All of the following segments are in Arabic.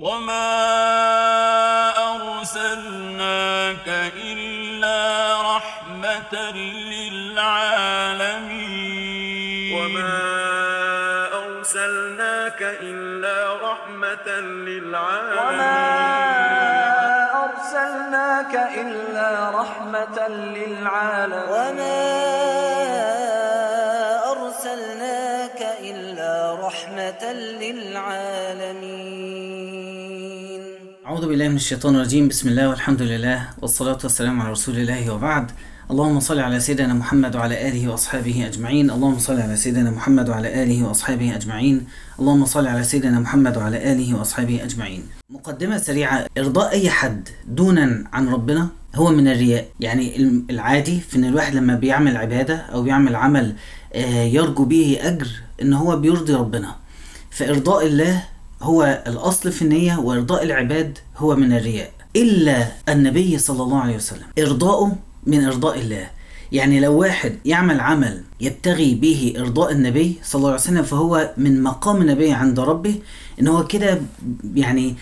وما أرسلناك إلا رحمة للعالمين وما أرسلناك إلا رحمة وما للعالمين أرسلناك إلا رحمة للعالمين وما أرسلناك إلا رحمة للعالمين أعوذ بالله من الشيطان الرجيم. بسم الله والحمد لله والصلاة والسلام على رسول الله وبعد. اللهم صل على سيدنا محمد وعلى آله وأصحابه أجمعين. اللهم صل على سيدنا محمد وعلى آله وأصحابه أجمعين. اللهم صل على سيدنا محمد وعلى آله وأصحابه أجمعين. مقدمة سريعة. إرضاء أي حد دونا عن ربنا هو من الرياء. يعني العادي في إن الواحد لما بيعمل عبادة أو بيعمل عمل آه، يرجو به أجر إن هو بيرضي ربنا. فإرضاء الله هو الأصل في النية وإرضاء العباد هو من الرياء إلا النبي صلى الله عليه وسلم. إرضاؤه من إرضاء الله. يعني لو واحد يعمل عمل يبتغي به إرضاء النبي صلى الله عليه وسلم فهو من مقام النبي عند ربه إن هو كده يعني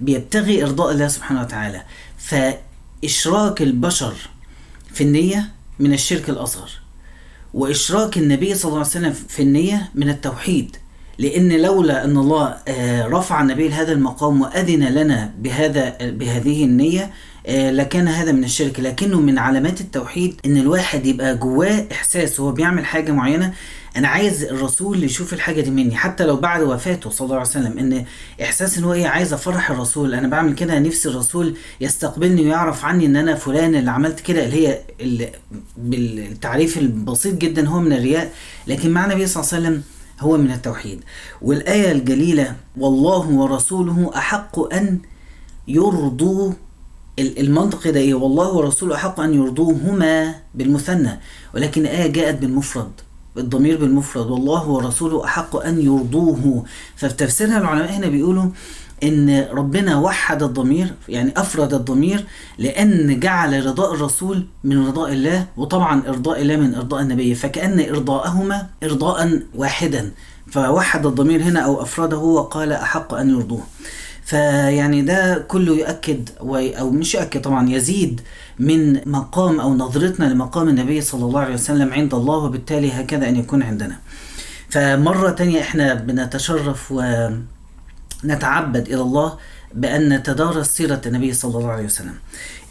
بيبتغي إرضاء الله سبحانه وتعالى. فإشراك البشر في النية من الشرك الأصغر وإشراك النبي صلى الله عليه وسلم في النية من التوحيد. لأن لولا أن الله آه، رفع النبي لهذا المقام وأذن لنا بهذا بهذه النية آه، لكان هذا من الشرك. لكنه من علامات التوحيد إن الواحد يبقى جواه إحساس وهو بيعمل حاجة معينة. أنا عايز الرسول يشوف الحاجة دي مني حتى لو بعد وفاته صلى الله عليه وسلم إن إحساس إن هو إيه عايز أفرح الرسول. أنا بعمل كده نفسي الرسول يستقبلني ويعرف عني إن أنا فلان اللي عملت كده اللي هي اللي بالتعريف البسيط جدا هو من الرياء. لكن مع النبي صلى الله عليه وسلم هو من التوحيد. والآية الجليلة والله ورسوله أحق أن يرضوا ال- المنطق ده إيه؟ والله ورسوله أحق أن يرضوهما بالمثنى ولكن الايه جاءت بالمفرد الضمير بالمفرد والله ورسوله أحق أن يرضوه ففي تفسيرها العلماء هنا بيقولوا إن ربنا وحد الضمير يعني أفرد الضمير لأن جعل رضاء الرسول من رضاء الله وطبعا إرضاء الله من إرضاء النبي فكأن إرضاءهما ارضاء واحدا فوحد الضمير هنا أو أفرده وقال أحق أن يرضوه فيعني ده كله يؤكد و- أو مش يؤكد طبعا يزيد من مقام أو نظرتنا لمقام النبي صلى الله عليه وسلم عند الله وبالتالي هكذا أن يكون عندنا. فمرة تانية إحنا بنتشرف ونتعبد إلى الله بأن نتدارس سيرة النبي صلى الله عليه وسلم.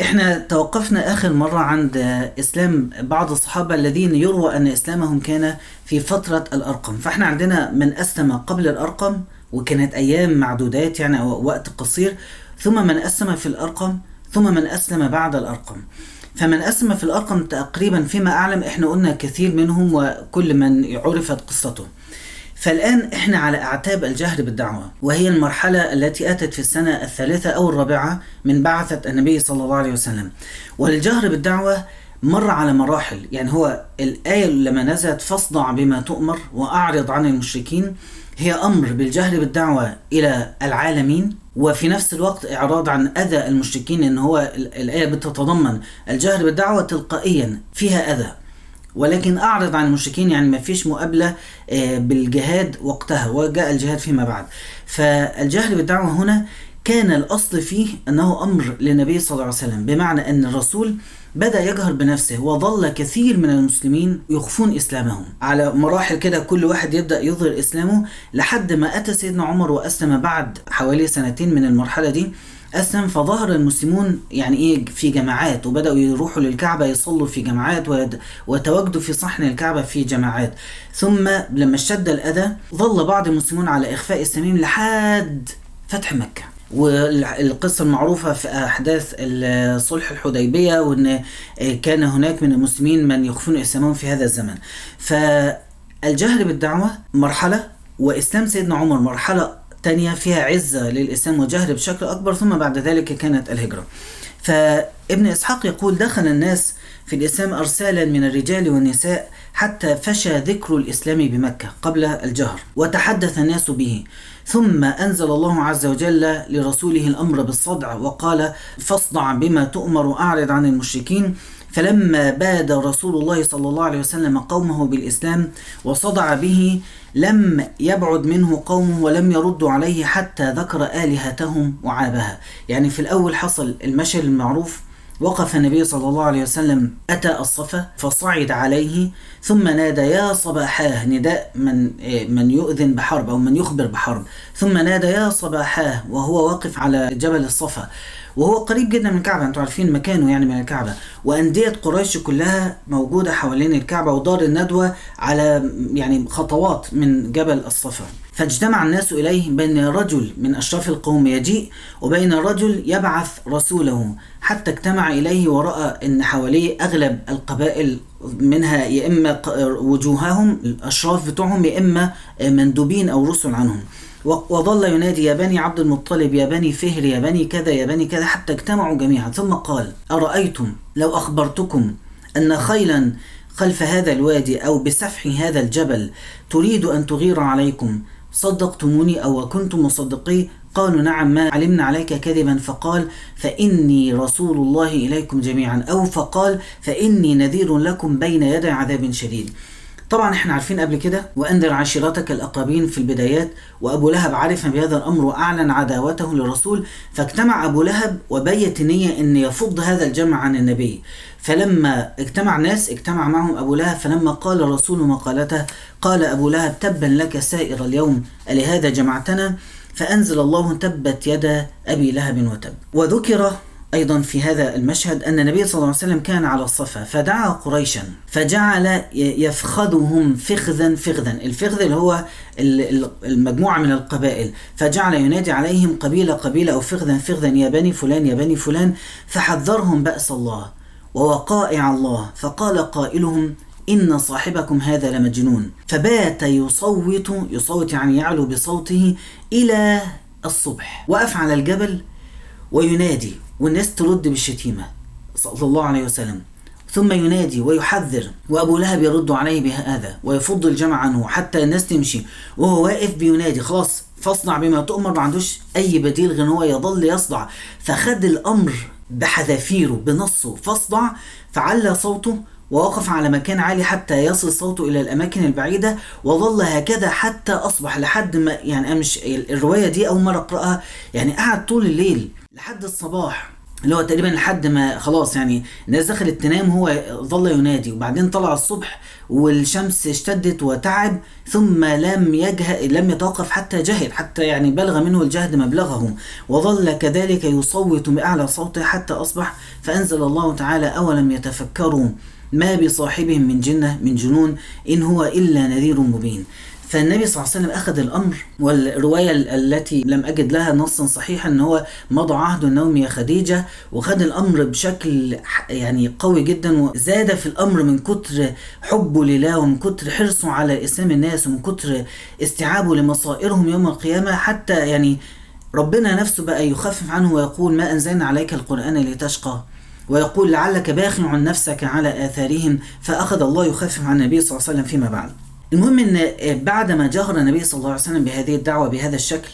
إحنا توقفنا آخر مرة عند إسلام بعض الصحابة الذين يروى أن إسلامهم كان في فترة الأرقم، فإحنا عندنا من أسلم قبل الأرقم وكانت أيام معدودات يعني أو وقت قصير ثم من أسلم في الأرقم ثم من أسلم بعد الأرقم. فمن أسلم في الأرقم تقريبا فيما أعلم إحنا قلنا كثير منهم وكل من عرفت قصته. فالآن إحنا على أعتاب الجهر بالدعوة وهي المرحلة التي أتت في السنة الثالثة أو الرابعة من بعثة النبي صلى الله عليه وسلم. والجهر بالدعوة مر على مراحل يعني هو الآية لما نزلت فاصدع بما تؤمر وأعرض عن المشركين هي أمر بالجهر بالدعوة إلى العالمين وفي نفس الوقت إعراض عن أذى المشركين إن هو ال- الآية بتتضمن. الجهر بالدعوة تلقائيا فيها أذى. ولكن أعرض عن المشركين يعني ما فيش مقابلة آه، بالجهاد وقتها وجاء الجهاد فيما بعد. فالجهل بالدعوة هنا كان الأصل فيه أنه أمر للنبي صلى الله عليه وسلم بمعنى أن الرسول بدأ يجهر بنفسه وظل كثير من المسلمين يخفون إسلامهم. على مراحل كده كل واحد يبدأ يظهر إسلامه لحد ما أتى سيدنا عمر وأسلم بعد حوالي سنتين من المرحلة دي. أسلم فظهر المسلمون يعني إيه في جماعات وبدأوا يروحوا للكعبة يصلوا في جماعات وتواجدوا في صحن الكعبة في جماعات. ثم لما اشتد الأذى ظل بعض المسلمون على إخفاء إسلامهم لحد فتح مكة. والقصة المعروفة في أحداث صلح الحديبية وأن كان هناك من المسلمين من يخفون إسلامهم في هذا الزمن. فالجهر بالدعوة مرحلة وإسلام سيدنا عمر مرحلة تانية فيها عزة للإسلام وجهر بشكل أكبر ثم بعد ذلك كانت الهجرة. فابن إسحاق يقول دخل الناس في الإسلام أرسالا من الرجال والنساء حتى فشى ذكر الإسلام بمكة قبل الجهر وتحدث الناس به. ثم أنزل الله عز وجل لرسوله الأمر بالصدع وقال فاصدع بما تؤمر وأعرض عن المشركين فلما باد رسول الله صلى الله عليه وسلم قومه بالإسلام وصدع به لم يبعد منه قومه ولم يردوا عليه حتى ذكر آلهتهم وعابها. يعني في الأول حصل المشهد المعروف وقف النبي صلى الله عليه وسلم أتى الصفا فصعد عليه ثم نادى يا صباحاه نداء من من يؤذن بحرب أو من يخبر بحرب. ثم نادى يا صباحاه. وهو واقف على جبل الصفا. وهو قريب جدا من الكعبة أنتوا عارفين مكانه يعني من الكعبة. وأندية قريش كلها موجودة حوالين الكعبة ودار الندوة على يعني خطوات من جبل الصفا. فاجتمع الناس إليه بين رجل من أشراف القوم يجيء وبين رجل يبعث رسوله. حتى اجتمع إليه ورأى أن حواليه أغلب القبائل منها يا إما ق- وجوههم الأشراف بتوعهم يا إما مندوبين أو رسل عنهم. وظل ينادي يا بني عبد المطلب يا بني فهر يا بني كذا يا بني كذا حتى اجتمعوا جميعا. ثم قال أرأيتم لو أخبرتكم أن خيلا خلف هذا الوادي أو بسفح هذا الجبل تريد أن تغير عليكم؟ صدقتموني أو كنتم مصدقي قالوا نعم ما علمنا عليك كذبا. فقال فإني رسول الله إليكم جميعا. أو فقال فإني نذير لكم بين يدي عذاب شديد. طبعا إحنا عارفين قبل كده وأنذر عشيرتك الأقربين في البدايات وأبو لهب عرف بهذا الأمر وأعلن عداوته للرسول فاجتمع أبو لهب وبيت نية إن يفض هذا الجمع عن النبي. فلما اجتمع ناس اجتمع معهم أبو لهب فلما قال الرسول مقالته قال أبو لهب تبا لك سائر اليوم ألهذا جمعتنا؟ فأنزل الله تبت يدا أبي لهب وتب. وذكر أيضا في هذا المشهد أن النبي صلى الله عليه وسلم كان على الصفا فدعا قريشا فجعل يفخذهم فخذا فخذا. الفخذ اللي هو ال- ال- المجموعة من القبائل. فجعل ينادي عليهم قبيلة قبيلة أو فخذا فخذا يا بني فلان يا بني فلان. فحذرهم بأس الله ووقائع الله. فقال قائلهم إن صاحبكم هذا لمجنون. فبات يصوت يصوت يعني يعلو بصوته إلى الصبح. وقف على الجبل وينادي والناس ترد بالشتيمة صلى الله عليه وسلم. ثم ينادي ويحذر وأبو لهب يرد عليه بهذا ويفض الجمع عنه حتى الناس تمشي. وهو واقف بينادي خلاص فاصنع بما تؤمر ما عندوش أي بديل غير هو يظل يصدع فخد الأمر بحذافيره بنصه فاصدع فعلى صوته ووقف على مكان عالي حتى يصل صوته إلى الأماكن البعيدة وظل هكذا حتى أصبح لحد ما يعني أنا مش الرواية دي أول مرة أقرأها يعني قعد طول الليل لحد الصباح اللي هو تقريبا لحد ما خلاص يعني الناس دخلت تنام هو ظل ينادي. وبعدين طلع الصبح والشمس اشتدت وتعب ثم لم يجه لم يتوقف حتى جهد حتى يعني بلغ منه الجهد مبلغه. وظل كذلك يصوت بأعلى صوته حتى أصبح فأنزل الله تعالى أولم يتفكروا ما بصاحبهم من جنة من جنون إن هو إلا نذير مبين. فالنبي صلى الله عليه وسلم أخذ الأمر والرواية ال- التي لم أجد لها نصا صحيحا أن هو مضى عهد النوم يا خديجة وخد الأمر بشكل يعني قوي جدا وزاد في الأمر من كتر حبه لله ومن كتر حرصه على إسلام الناس ومن كتر استيعابه لمصائرهم يوم القيامة حتى يعني ربنا نفسه بقى يخفف عنه ويقول ما أنزلنا عليك القرآن لتشقى ويقول لعلك باخع نفسك على آثارهم فأخذ الله يخفف عن النبي صلى الله عليه وسلم فيما بعد. المهم إن بعدما جهر النبي صلى الله عليه وسلم بهذه الدعوة بهذا الشكل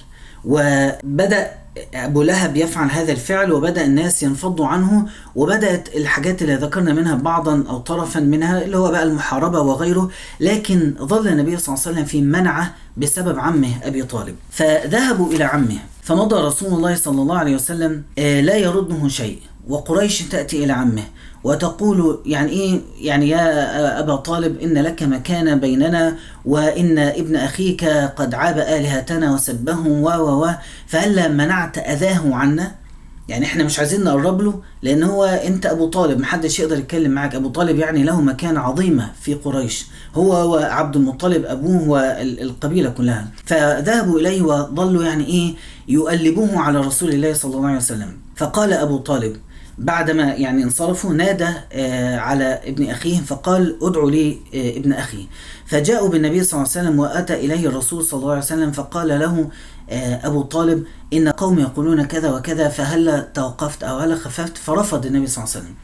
وبدأ أبو لهب يفعل هذا الفعل وبدأ الناس ينفضوا عنه وبدأت الحاجات اللي ذكرنا منها بعضا أو طرفا منها اللي هو بقى المحاربة وغيره لكن ظل النبي صلى الله عليه وسلم في منعه بسبب عمه أبي طالب. فذهبوا إلى عمه فمضى رسول الله صلى الله عليه وسلم آه، لا يرده شيء وقريش تأتي إلى عمه. وتقول يعني إيه؟ يعني يا أبا طالب إن لك مكان بيننا وإن ابن أخيك قد عاب آلهتنا وسبهم و و و. فهلا منعت أذاه عنا؟ يعني إحنا مش عايزين نقرب له لأن هو أنت أبو طالب محدش يقدر يتكلم معاك. أبو طالب يعني له مكانة عظيمة في قريش. هو وعبد المطلب أبوه والقبيله كلها. فذهبوا إليه وظلوا يعني إيه؟ يؤلبوه على رسول الله صلى الله عليه وسلم. فقال أبو طالب بعدما يعني انصرفوا نادى آه، على ابن أخيه فقال ادعوا لي آه، ابن أخي. فجاءوا بالنبي صلى الله عليه وسلم وأتى إليه الرسول صلى الله عليه وسلم فقال له آه، أبو طالب إن قوم يقولون كذا وكذا فهل توقفت أو هل خففت؟ فرفض النبي صلى الله عليه وسلم.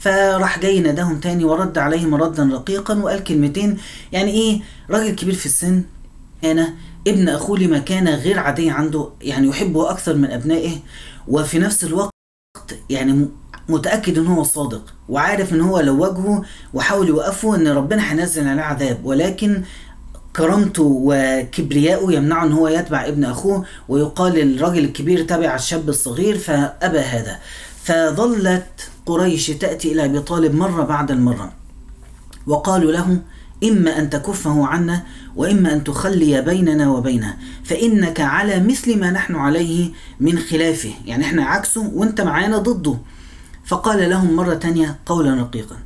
فراح جاي ناداهم تاني ورد عليهم ردا رقيقا وقال كلمتين. يعني إيه؟ راجل كبير في السن هنا ابن أخوه لمكانه غير عاديه عنده يعني يحبه أكثر من أبنائه وفي نفس الوقت يعني م- متأكد إن هو الصادق وعارف إن هو لو واجهه وحاول يوقفه إن ربنا هينزل عليه عذاب. ولكن كرامته وكبرياءه يمنعه إن هو يتبع ابن أخوه ويقال الراجل الكبير تبع الشاب الصغير فأبى هذا. فظلت قريش تأتي إلى أبي طالب مرة بعد المرة وقالوا له إما أن تكفه عنا وإما أن تخلي بيننا وبينه فإنك على مثل ما نحن عليه من خلافه يعني إحنا عكسه وإنت معانا ضده. فقال لهم مرة تانية قولا رقيقا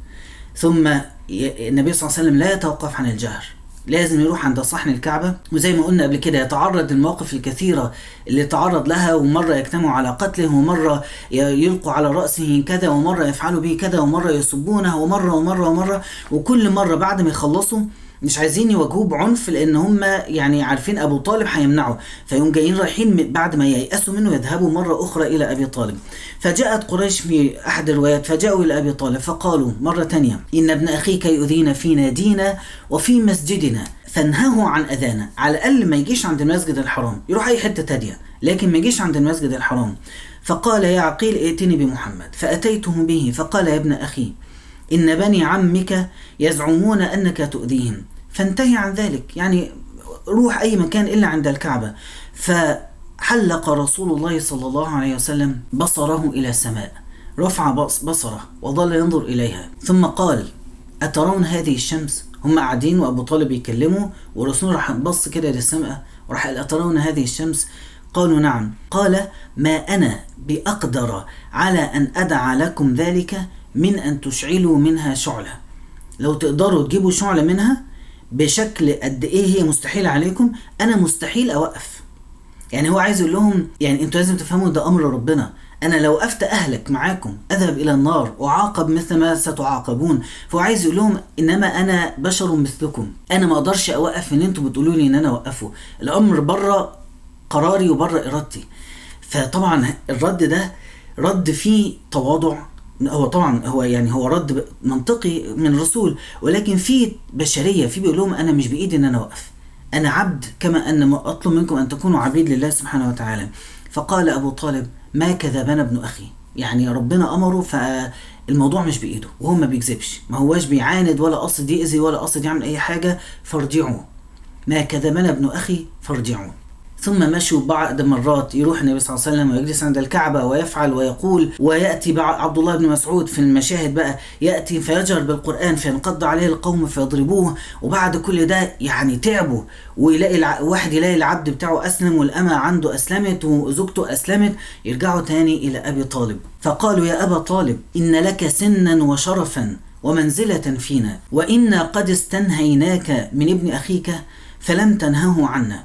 ثم النبي صلى الله عليه وسلم لا يتوقف عن الجهر. لازم يروح عند صحن الكعبة. وزي ما قلنا قبل كده يتعرض للمواقف الكثيرة اللي تعرض لها ومرة يجتمعوا على قتله ومرة يلقوا على رأسه كذا ومرة يفعلوا به كذا ومرة يسبونه ومرة ومرة ومرة. وكل مرة بعد ما يخلصوا مش عايزين يواجهوه بعنف لأن هم يعني عارفين أبو طالب هيمنعه. فيقوم جايين رايحين بعد ما ييأسوا منه يذهبوا مرة أخرى إلى أبي طالب. فجاءت قريش في أحد الروايات فجاءوا إلى أبي طالب فقالوا مرة تانية إن ابن أخيك يؤذينا في نادينا وفي مسجدنا. فانهه عن أذانا على الأقل ما يجيش عند المسجد الحرام يروح أي حتة تانية لكن ما يجيش عند المسجد الحرام. فقال يا عقيل ائتني بمحمد فأتيته به فقال يا ابن أخي إن بني عمك يزعمون أنك تؤذيهم. فانتهي عن ذلك. يعني روح أي مكان إلا عند الكعبة. فحلق رسول الله صلى الله عليه وسلم بصره إلى السماء. رفع بص- بصره وظل ينظر إليها. ثم قال أترون هذه الشمس؟ هم قاعدين وأبو طالب يكلمه والرسول راح بص كده للسماء وراح قال أترون هذه الشمس؟ قالوا نعم. قال ما أنا بأقدر على أن أدع لكم ذلك من أن تشعلوا منها شعلة. لو تقدروا تجيبوا شعلة منها بشكل قد إيه هي مستحيل عليكم أنا مستحيل أوقف. يعني هو عايز يقول لهم يعني أنتوا لازم تفهموا ده أمر ربنا. أنا لو وقفت أهلك معاكم أذهب إلى النار أعاقب مثل ما ستعاقبون. فهو عايز يقول لهم إنما أنا بشر مثلكم. أنا ما أقدرش أوقف ان أنتوا بتقولوا لي إن أنا أوقفه. الأمر بره قراري وبره إرادتي. فطبعا الرد ده رد فيه تواضع هو طبعا هو يعني هو رد منطقي من الرسول ولكن فيه بشرية فيه بيقول لهم أنا مش بإيدي إن أنا أوقف. أنا عبد كما أن ما أطلب منكم أن تكونوا عبيد لله سبحانه وتعالى. فقال أبو طالب ما كذبنا ابن أخي. يعني ربنا أمره فالموضوع مش بإيده وهو ما بيكذبش. ما هواش بيعاند ولا قصد يأذي ولا قصد يعمل أي حاجة فارجعوا. ما كذبنا ابن أخي فارجعوا. ثم مشوا بعد مرات يروح النبي صلى الله عليه وسلم ويجلس عند الكعبة ويفعل ويقول ويأتي عبد الله بن مسعود في المشاهد بقى يأتي فيجهر بالقرآن فينقض عليه القوم فيضربوه وبعد كل ده يعني تعبوا ويلاقي. واحد يلاقي العبد بتاعه أسلم والأمة عنده أسلمت وزوجته أسلمت يرجعوا تاني إلى أبي طالب فقالوا يا أبا طالب إن لك سنا وشرفا ومنزلة فينا وإنا قد استنهيناك من ابن أخيك فلم تنهه عنا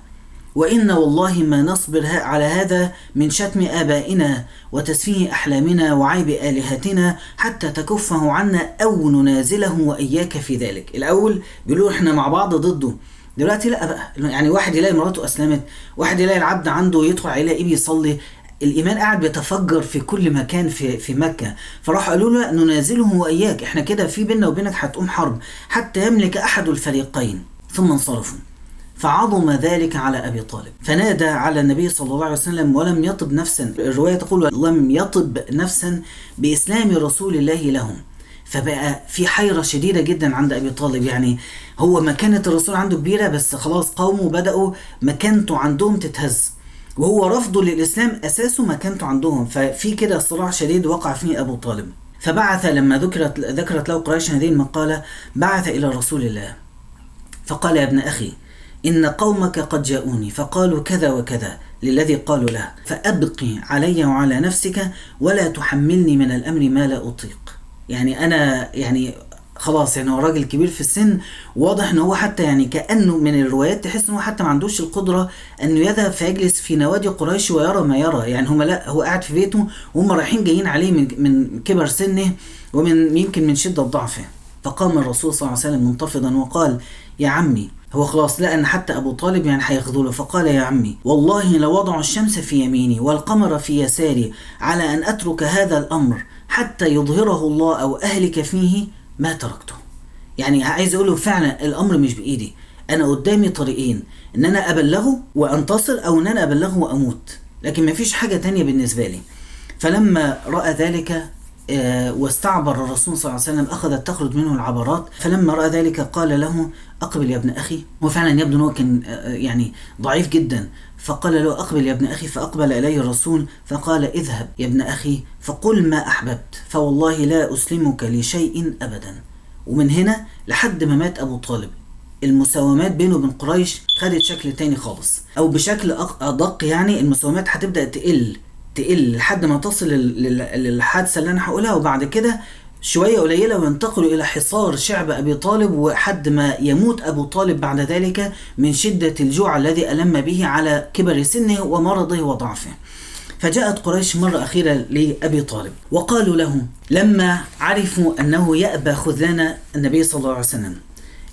وإن والله ما نصبر على هذا من شتم آبائنا وتسفيه أحلامنا وعيب آلهتنا حتى تكفه عنا أو ننازله وإياك في ذلك. الأول بيقولوا إحنا مع بعض ضده. دلوقتي لا بقى. يعني واحد يلاقي مراته أسلمت واحد يلاقي العبد عنده يدخل يلاقيه بيصلي. الإيمان قاعد بيتفجر في كل مكان في في مكة. فراح قالوا له ننازله وإياك. إحنا كده في بيننا وبينك هتقوم حرب. حتى يملك أحد الفريقين. ثم انصرفوا. فعظم ذلك على أبي طالب. فنادى على النبي صلى الله عليه وسلم ولم يطب نفسا. الرواية تقول لم يطب نفسا بإسلام رسول الله لهم. فبقى في حيرة شديدة جدا عند أبي طالب. يعني هو مكانة الرسول عنده كبيرة بس خلاص قومه بدأوا مكانته عندهم تتهز. وهو رفضه للإسلام أساسه مكانته عندهم. ففي كده صراع شديد وقع فيه أبو طالب. فبعث لما ذكرت ذكرت له قريش هذه المقالة بعث إلى رسول الله. فقال يا ابن أخي إن قومك قد جاءوني فقالوا كذا وكذا للذي قالوا له فأبقي علي وعلى نفسك ولا تحملني من الأمر ما لا أطيق. يعني أنا يعني خلاص يعني هو راجل كبير في السن واضح إن هو حتى يعني كأنه من الروايات تحس إن هو حتى ما عندوش القدرة انه يذهب فيجلس في نوادي قريش ويرى ما يرى. يعني هم لا هو قاعد في بيته وهم رايحين جايين عليه من من كبر سنه ومن يمكن من شدة ضعفه. فقام الرسول صلى الله عليه وسلم منتفضا وقال يا عمي هو خلاص لقى أن حتى أبو طالب يعني هيخذله فقال يا عمي والله لوضع الشمس في يميني والقمر في يساري على أن أترك هذا الأمر حتى يظهره الله أو أهلك فيه ما تركته. يعني عايز أقول له فعلا الأمر مش بإيدي. أنا قدامي طريقين إن أنا أبلغه وانتصر أو إن أنا أبلغه وأموت. لكن ما فيش حاجة تانية بالنسبة لي. فلما رأى ذلك آه، واستعبر الرسول صلى الله عليه وسلم أخذت تخرج منه العبرات فلما رأى ذلك قال له أقبل يا ابن أخي. وفعلا يبدو أنه كان آه، يعني ضعيف جدا. فقال له أقبل يا ابن أخي فأقبل إليه الرسول فقال اذهب يا ابن أخي فقل ما أحببت فوالله لا أسلمك لشيء أبدا. ومن هنا لحد ما مات أبو طالب. المساومات بينه وبين قريش خدت شكل تاني خالص. أو بشكل أدق يعني المساومات هتبدأ تقل تقل لحد ما تصل لل- لل- للحادثة اللي أنا هقولها. وبعد كده شوية قليلة وينتقلوا إلى حصار شعب أبي طالب وحد ما يموت أبو طالب بعد ذلك من شدة الجوع الذي ألم به على كبر سنه ومرضه وضعفه. فجاءت قريش مرة أخيرة لأبي طالب وقالوا له لما عرفوا أنه يأبى خذلان النبي صلى الله عليه وسلم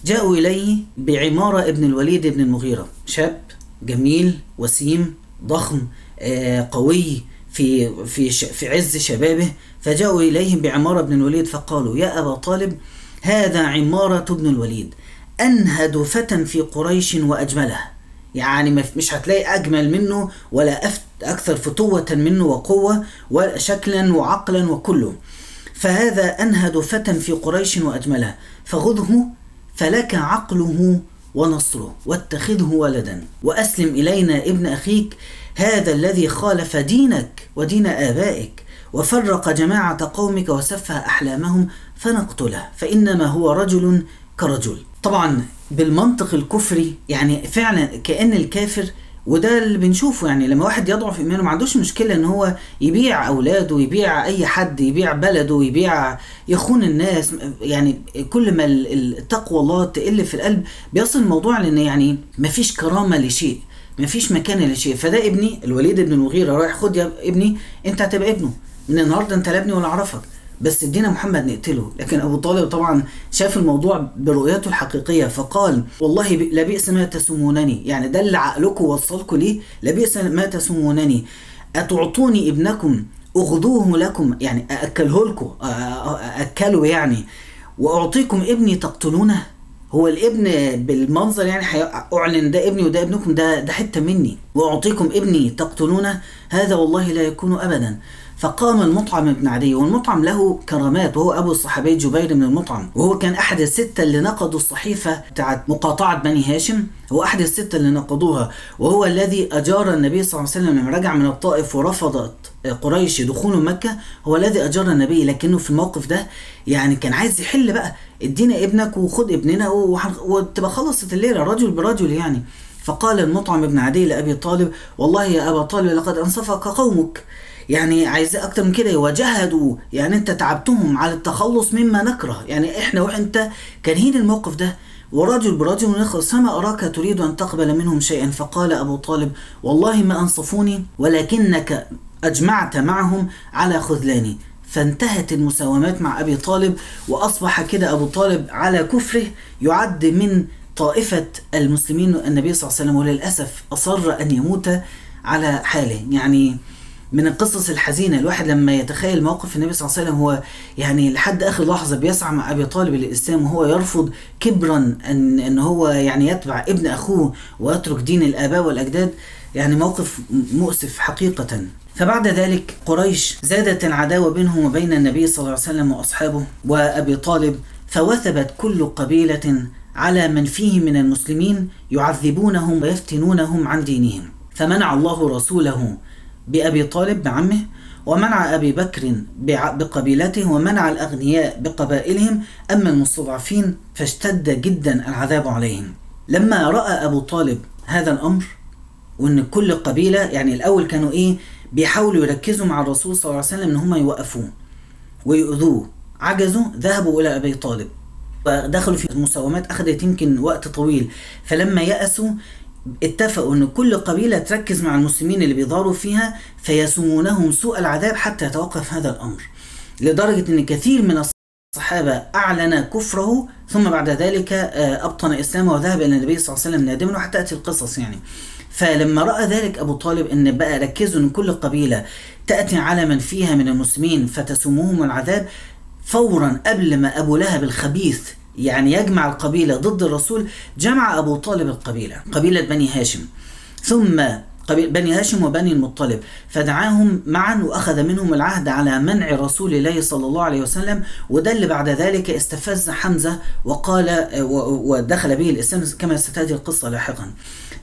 جاءوا إليه بعمارة ابن الوليد بن المغيرة شاب جميل وسيم ضخم آه، قوي في في في عز شبابه فجاءوا إليه بعمارة بن الوليد فقالوا يا أبا طالب هذا عمارة بن الوليد أنهد فتى في قريش وأجملها يعني مش هتلاقي أجمل منه ولا أفت أكثر فتوة منه وقوة وشكلا وعقلا وكله. فهذا أنهد فتى في قريش وأجملها فخذه فلك عقله ونصره واتخذه ولدا وأسلم إلينا ابن أخيك هذا الذي خالف دينك ودين آبائك وفرق جماعة قومك وسفه أحلامهم فنقتله فإنما هو رجل كرجل. طبعا بالمنطق الكفري يعني فعلا كأن الكافر وده اللي بنشوفه يعني لما واحد يضعف إيمانه ما عندوش مشكلة إن هو يبيع أولاده يبيع أي حد يبيع بلده يبيع يخون الناس. يعني كل ما ال- ال- تقوى الله تقل في القلب بيصل الموضوع لأن يعني مفيش كرامة لشيء. مفيش مكان لشيء فده ابني الوليد بن المغيرة رايح خد يا ابني انت هتبقى ابنه. من النهارده انت لا ابني ولا اعرفك. بس ادينا محمد نقتله. لكن أبو طالب طبعا شاف الموضوع برؤيته الحقيقية فقال والله لبئس ما تسمونني يعني ده اللي عقلكم وصلكم ليه؟ لبئس ما تسمونني أتعطوني ابنكم؟ اغدوه لكم؟ يعني أأكله لكم؟ أأكله يعني. وأعطيكم ابني تقتلونه؟ هو الابن بالمنظر يعني أعلن ده ابني وده ابنكم ده ده حتة مني. وأعطيكم ابني تقتلونه هذا والله لا يكون ابدا. فقام المطعم بن عدي والمطعم له كرامات وهو أبو الصحابي جبير بن المطعم. وهو كان أحد الستة اللي نقضوا الصحيفة بتاعت مقاطعة بني هاشم. هو أحد الستة اللي نقضوها. وهو الذي أجار النبي صلى الله عليه وسلم لما رجع من الطائف ورفضت قريش دخول مكة. هو الذي أجار النبي لكنه في الموقف ده يعني كان عايز يحل بقى. ادينا ابنك وخد ابننا وتبقى خلصت الليلة رجل برجل يعني. فقال المطعم بن عدي لأبي طالب والله يا أبا طالب لقد أنصفك قومك. يعني عايز أكتر من كده وجهدوا يعني أنت تعبتهم على التخلص مما نكره. يعني إحنا وأنت كارهين الموقف ده. ورجل برجل نخلص فما أراك تريد أن تقبل منهم شيئا؟ فقال أبو طالب والله ما أنصفوني ولكنك أجمعت معهم على خذلاني. فانتهت المساومات مع أبي طالب وأصبح كده أبو طالب على كفره يعد من طائفة المسلمين. النبي صلى الله عليه وسلم وللأسف أصر أن يموت على حاله. يعني من القصص الحزينة. الواحد لما يتخيل موقف النبي صلى الله عليه وسلم هو يعني لحد آخر لحظة بيسعى مع أبي طالب للإسلام وهو يرفض كبرا أن, أن هو يعني يتبع ابن أخوه ويترك دين الآباء والأجداد. يعني موقف مؤسف حقيقة. فبعد ذلك قريش زادت العداوة بينهم وبين النبي صلى الله عليه وسلم وأصحابه وأبي طالب فوثبت كل قبيلة على من فيه من المسلمين يعذبونهم ويفتنونهم عن دينهم. فمنع الله رسوله بأبي طالب بعمه ومنع أبي بكر بقبيلته ومنع الأغنياء بقبائلهم أما المستضعفين فاشتد جدا العذاب عليهم. لما رأى أبو طالب هذا الأمر وإن كل قبيلة يعني الأول كانوا إيه بيحاولوا يركزوا مع الرسول صلى الله عليه وسلم إن هم يوقفوه ويؤذوه عجزوا ذهبوا إلى أبي طالب. فدخلوا في مساومات أخذت يمكن وقت طويل. فلما يأسوا اتفقوا إن كل قبيلة تركز مع المسلمين اللي بيظهروا فيها فيسومونهم سوء العذاب حتى يتوقف هذا الأمر لدرجة إن كثير من الصحابة أعلن كفره ثم بعد ذلك آه، أبطن إسلامه وذهب إلى النبي صلى الله عليه وسلم نادما وحتى تأتي القصص يعني. فلما رأى ذلك أبو طالب إن بقى ركزوا إن كل قبيلة تأتي على من فيها من المسلمين فتسومهم العذاب فورا قبل ما أبو لهب الخبيث يعني يجمع القبيلة ضد الرسول جمع أبو طالب القبيلة قبيلة بني هاشم ثم قبيل بني هاشم وبني المطلب فدعاهم معا وأخذ منهم العهد على منع رسول الله صلى الله عليه وسلم وده اللي بعد ذلك استفز حمزة وقال ودخل به الإسلام كما ستأتي القصة لاحقا.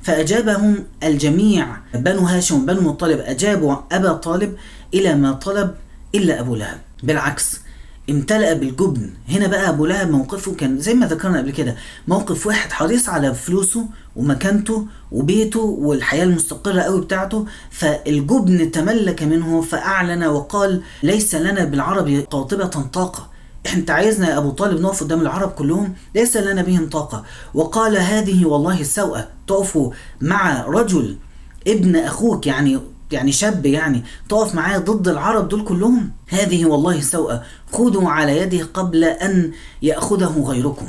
فأجابهم الجميع بنو هاشم وبنو المطلب أجابوا أبا طالب إلى ما طلب إلا أبو لهب بالعكس امتلأ بالجبن. هنا بقى أبو لهب موقفه كان زي ما ذكرنا قبل كده موقف واحد حريص على فلوسه ومكانته وبيته والحياة المستقرة قوي بتاعته فالجبن تملك منه فأعلن وقال ليس لنا بالعرب قاطبه طاقة. انت عايزنا يا أبو طالب نقف قدام العرب كلهم؟ ليس لنا بهم طاقة. وقال هذه والله السوءه تقفوا مع رجل ابن أخوك يعني يعني شاب يعني تقف معاه ضد العرب دول كلهم؟ هذه والله سوءة. خذوا على يده قبل أن يأخذه غيركم.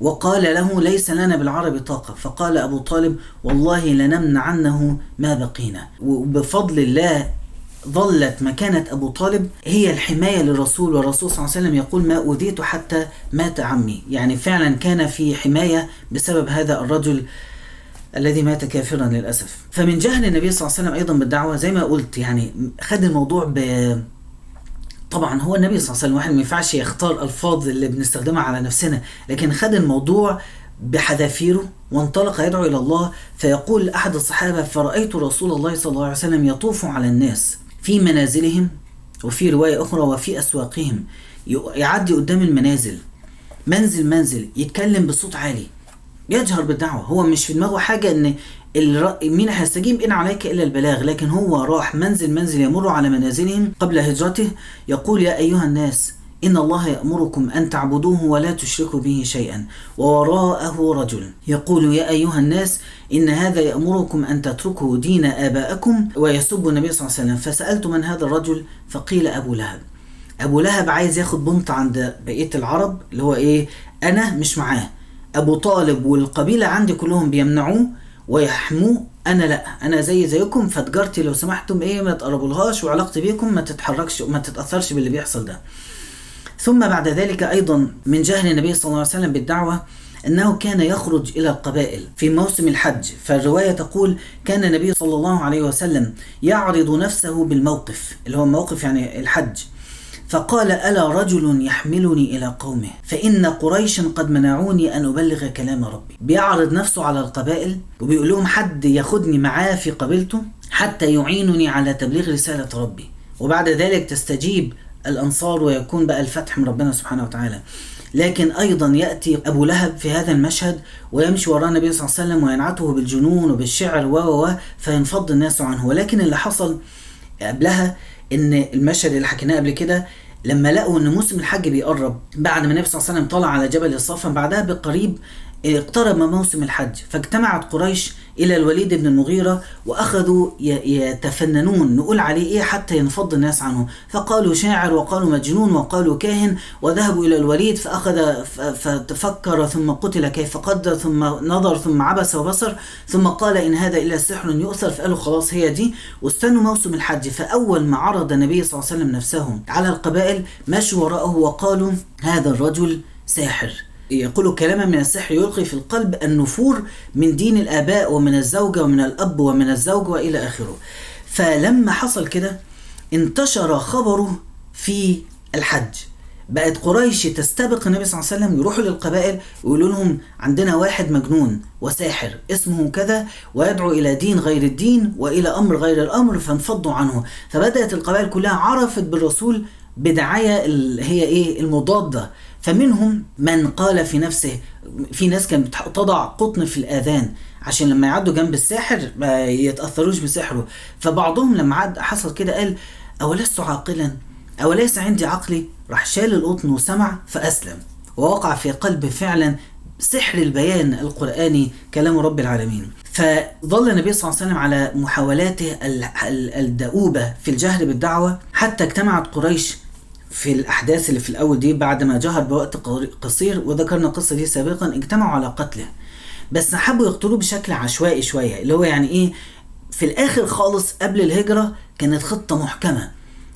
وقال له ليس لنا بالعرب طاقة. فقال أبو طالب والله لنمنعنه ما بقينا. وبفضل الله ظلت مكانة أبو طالب هي الحماية للرسول. والرسول صلى الله عليه وسلم يقول ما أوذيت حتى مات عمي. يعني فعلا كان في حماية بسبب هذا الرجل الذي مات كافرا للأسف. فمن جهل النبي صلى الله عليه وسلم أيضا بالدعوة زي ما قلت يعني خد الموضوع ب طبعا هو النبي صلى الله عليه وسلم واحد ما ينفعش يختار ألفاظ اللي بنستخدمها على نفسنا لكن خد الموضوع بحذافيره وانطلق يدعو إلى الله. فيقول أحد الصحابة فرأيت رسول الله صلى الله عليه وسلم يطوف على الناس في منازلهم وفي رواية أخرى وفي أسواقهم يعدي قدام المنازل منزل منزل يتكلم بصوت عالي. يجهر بالدعوة. هو مش في دماغه حاجة إن الر... مين هيستجيب إن عليك إلا البلاغ لكن هو راح منزل منزل يمر على منازلهم قبل هجرته يقول يا أيها الناس إن الله يأمركم أن تعبدوه ولا تشركوا به شيئا ووراءه رجل. يقول يا أيها الناس إن هذا يأمركم أن تتركوا دين آبائكم ويسب النبي صلى الله عليه وسلم. فسألت من هذا الرجل فقيل أبو لهب. أبو لهب عايز ياخد بنط عند بقية العرب اللي هو إيه أنا مش معاه. أبو طالب والقبيلة عندي كلهم بيمنعوه ويحموه. أنا لا أنا زي زيكم فتجارتي لو سمحتم إيه ما تقربولهاش وعلاقتي بيكم ما تتحركش وما تتأثرش باللي بيحصل ده. ثم بعد ذلك أيضا من جهل النبي صلى الله عليه وسلم بالدعوة أنه كان يخرج إلى القبائل في موسم الحج. فالرواية تقول كان النبي صلى الله عليه وسلم يعرض نفسه بالموقف اللي هو موقف يعني الحج. فقال ألا رجل يحملني إلى قومه؟ فإن قريشا قد منعوني أن أبلغ كلام ربي. بيعرض نفسه على القبائل وبيقول لهم حد ياخدني معاه في قبيلته حتى يعينني على تبليغ رسالة ربي. وبعد ذلك تستجيب الأنصار ويكون بقى الفتح من ربنا سبحانه وتعالى. لكن أيضا يأتي أبو لهب في هذا المشهد ويمشي وراء النبي صلى الله عليه وسلم وينعته بالجنون وبالشعر و و فينفض الناس عنه. ولكن اللي حصل قبلها إن المشهد اللي حكيناه قبل كده لما لقوا إن موسم الحج بيقرب بعد ما النبي صلى الله عليه وسلم طلع على جبل الصفا بعدها بقريب اقترب موسم الحج فاجتمعت قريش إلى الوليد بن المغيرة وأخذوا يتفننون نقول عليه إيه حتى ينفض الناس عنه. فقالوا شاعر وقالوا مجنون وقالوا كاهن وذهبوا إلى الوليد فأخذ فتفكر ثم قتل كيف قدر ثم نظر ثم عبس وبصر ثم قال إن هذا إلا سحر يؤثر فقالوا خلاص هي دي. واستنوا موسم الحج فأول ما عرض النبي صلى الله عليه وسلم نفسه على القبائل مشوا وراءه وقالوا هذا الرجل ساحر. يقول كلاما من السحر يلقي في القلب النفور من دين الآباء ومن الزوجة ومن الأب ومن الزوج وإلى آخره. فلما حصل كده انتشر خبره في الحج. بقت قريش تستبق النبي صلى الله عليه وسلم يروحوا للقبائل ويقولوا لهم عندنا واحد مجنون وساحر اسمه كذا ويدعو إلى دين غير الدين وإلى أمر غير الأمر فانفضوا عنه. فبدأت القبائل كلها عرفت بالرسول بدعاية اللي هي إيه؟ المضادة. فمنهم من قال في نفسه في ناس كانت تضع قطن في الآذان عشان لما يعدوا جنب الساحر ما يتأثروش بسحره. فبعضهم لما عد حصل كده قال أولست عاقلا؟ أوليس عندي عقلي؟ راح شال القطن وسمع فأسلم. ووقع في قلبه فعلا سحر البيان القرآني كلام رب العالمين. فظل النبي صلى الله عليه وسلم على محاولاته الدؤوبة في الجهر بالدعوة حتى اجتمعت قريش في الأحداث اللي في الأول دي بعد ما جهر بوقت قصير وذكرنا القصة دي سابقا اجتمعوا على قتله. بس حبوا يقتلوه بشكل عشوائي شوية اللي هو يعني إيه في الآخر خالص قبل الهجرة كانت خطة محكمة.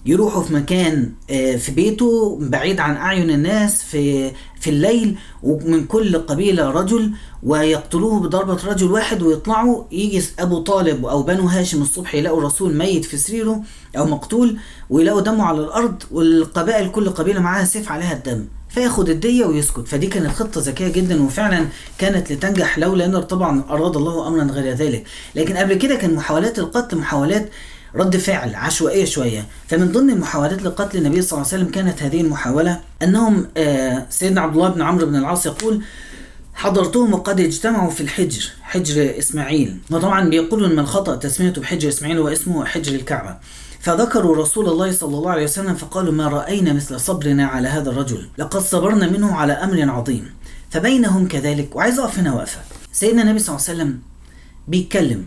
يروحوا في مكان في بيته بعيد عن أعين الناس في في الليل ومن كل قبيلة رجل ويقتلوه بضربة رجل واحد ويطلعوا يجي أبو طالب أو بنو هاشم الصبح يلاقوا الرسول ميت في سريره أو مقتول ويلاقوا دمه على الأرض والقبائل كل قبيلة معاها سيف عليها الدم فياخد الدية ويسكت. فدي كانت خطة ذكية جدا وفعلا كانت لتنجح لولا أن طبعا أراد الله أمرا غير ذلك. لكن قبل كده كان محاولات القتل محاولات رد فعل عشوائية شوية. فمن ضمن المحاولات لقتل النبي صلى الله عليه وسلم كانت هذه المحاولة أنهم آه سيدنا عبد الله بن عمرو بن العاص يقول حضرتهم وقد اجتمعوا في الحجر حجر إسماعيل. وطبعا بيقولوا من الخطأ تسميته بحجر إسماعيل واسمه حجر الكعبة. فذكروا رسول الله صلى الله عليه وسلم فقالوا ما رأينا مثل صبرنا على هذا الرجل لقد صبرنا منه على أمر عظيم فبينهم كذلك. وعايز أقف هنا وقفه سيدنا النبي صلى الله عليه وسلم بيتكلم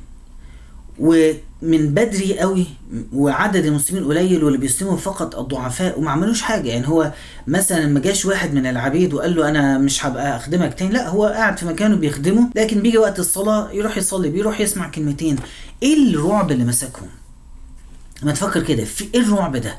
ومن بدري قوي وعدد المسلمين قليل واللي بيسلموا فقط الضعفاء وما عملوش حاجة. يعني هو مثلا ما جاش واحد من العبيد وقال له أنا مش هبقى أخدمك تاني لا هو قاعد في مكانه بيخدمه لكن بيجي وقت الصلاة يروح يصلي بيروح يسمع كلمتين. إيه الرعب اللي مسكهم؟ ما تفكر كده في إيه الرعب ده؟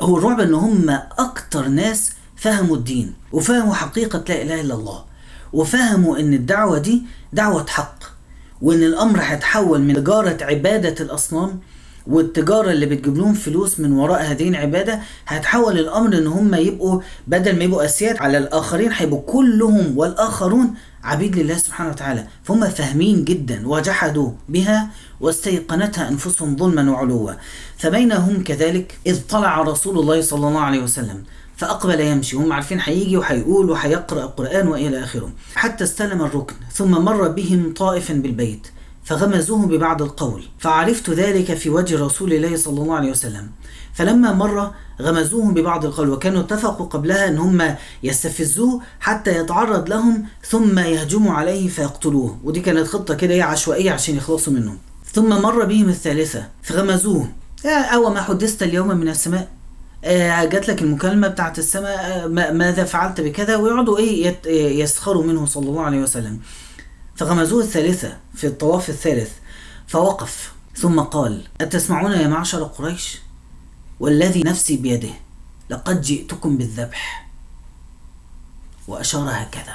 هو الرعب إن هم أكتر ناس فهموا الدين وفهموا حقيقة لا إله إلا الله وفهموا إن الدعوة دي دعوة حق. وإن الأمر هيتحول من تجارة عبادة الأصنام والتجارة اللي بتجيب لهم فلوس من وراء هذه العبادة هيتحول الأمر إن هم يبقوا بدل ما يبقوا أسياد على الآخرين هيبقوا كلهم والآخرون عبيد لله سبحانه وتعالى. فهم فاهمين جدا وجحدوا بها واستيقنتها أنفسهم ظلما وعلوا. فبينهم كذلك إذ طلع رسول الله صلى الله عليه وسلم فأقبل يمشي هم عارفين هيجي وهيقول وهيقرأ القرآن وإلى آخره. حتى استلم الركن ثم مر بهم طائفا بالبيت فغمزوه ببعض القول. فعرفت ذلك في وجه رسول الله صلى الله عليه وسلم. فلما مر غمزوهم ببعض القول وكانوا اتفقوا قبلها إن هم يستفزوه حتى يتعرض لهم ثم يهجموا عليه فيقتلوه. ودي كانت خطة كده عشوائية عشان يخلصوا منه ثم مر بهم الثالثة فغمزوه. أو ما حدثت اليوم من السماء؟ جات لك المكالمة بتاعت السماء ماذا فعلت بكذا؟ ويقعدوا إيه يسخروا منه صلى الله عليه وسلم. فغمزوه الثالثة في الطواف الثالث فوقف. ثم قال أتسمعون يا معشر قريش؟ والذي نفسي بيده لقد جئتكم بالذبح. وأشار هكذا.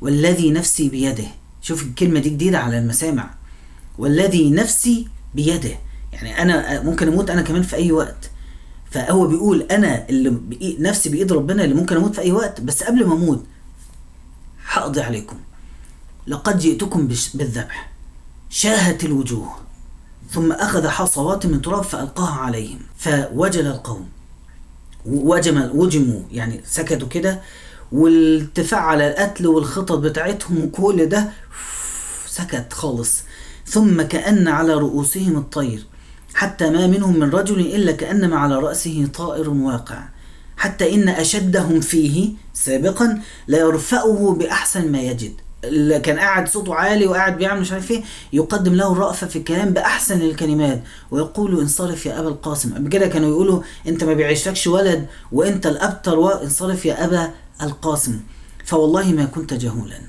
والذي نفسي بيده شوف الكلمة دي جديدة على المسامع. والذي نفسي بيده يعني أنا ممكن أموت أنا كمان في أي وقت. فهو بيقول أنا اللي نفسي بإيد ربنا اللي ممكن أموت في أي وقت بس قبل ما أموت هقضي عليكم. لقد جئتكم بالذبح. شاهت الوجوه. ثم أخذ حصوات من تراب فألقاها عليهم. فوجل القوم. وجم وجموا. يعني سكتوا كده. والاتفاق على القتل والخطط بتاعتهم وكل ده سكت خالص. ثم كأن على رؤوسهم الطير. حتى ما منهم من رجل إلا كأنما على رأسه طائر واقع. حتى إن أشدهم فيه سابقا ليرفعه بأحسن ما يجد. اللي كان قاعد صوته عالي وقاعد بيعمل مش عارف إيه يقدم له الرأفة في الكلام بأحسن الكلمات. ويقول انصرف يا أبا القاسم. قبل كده كانوا يقولوا أنت ما بيعيشلكش ولد وأنت الأبتر وانصرف يا أبا القاسم. فوالله ما كنت جهولا.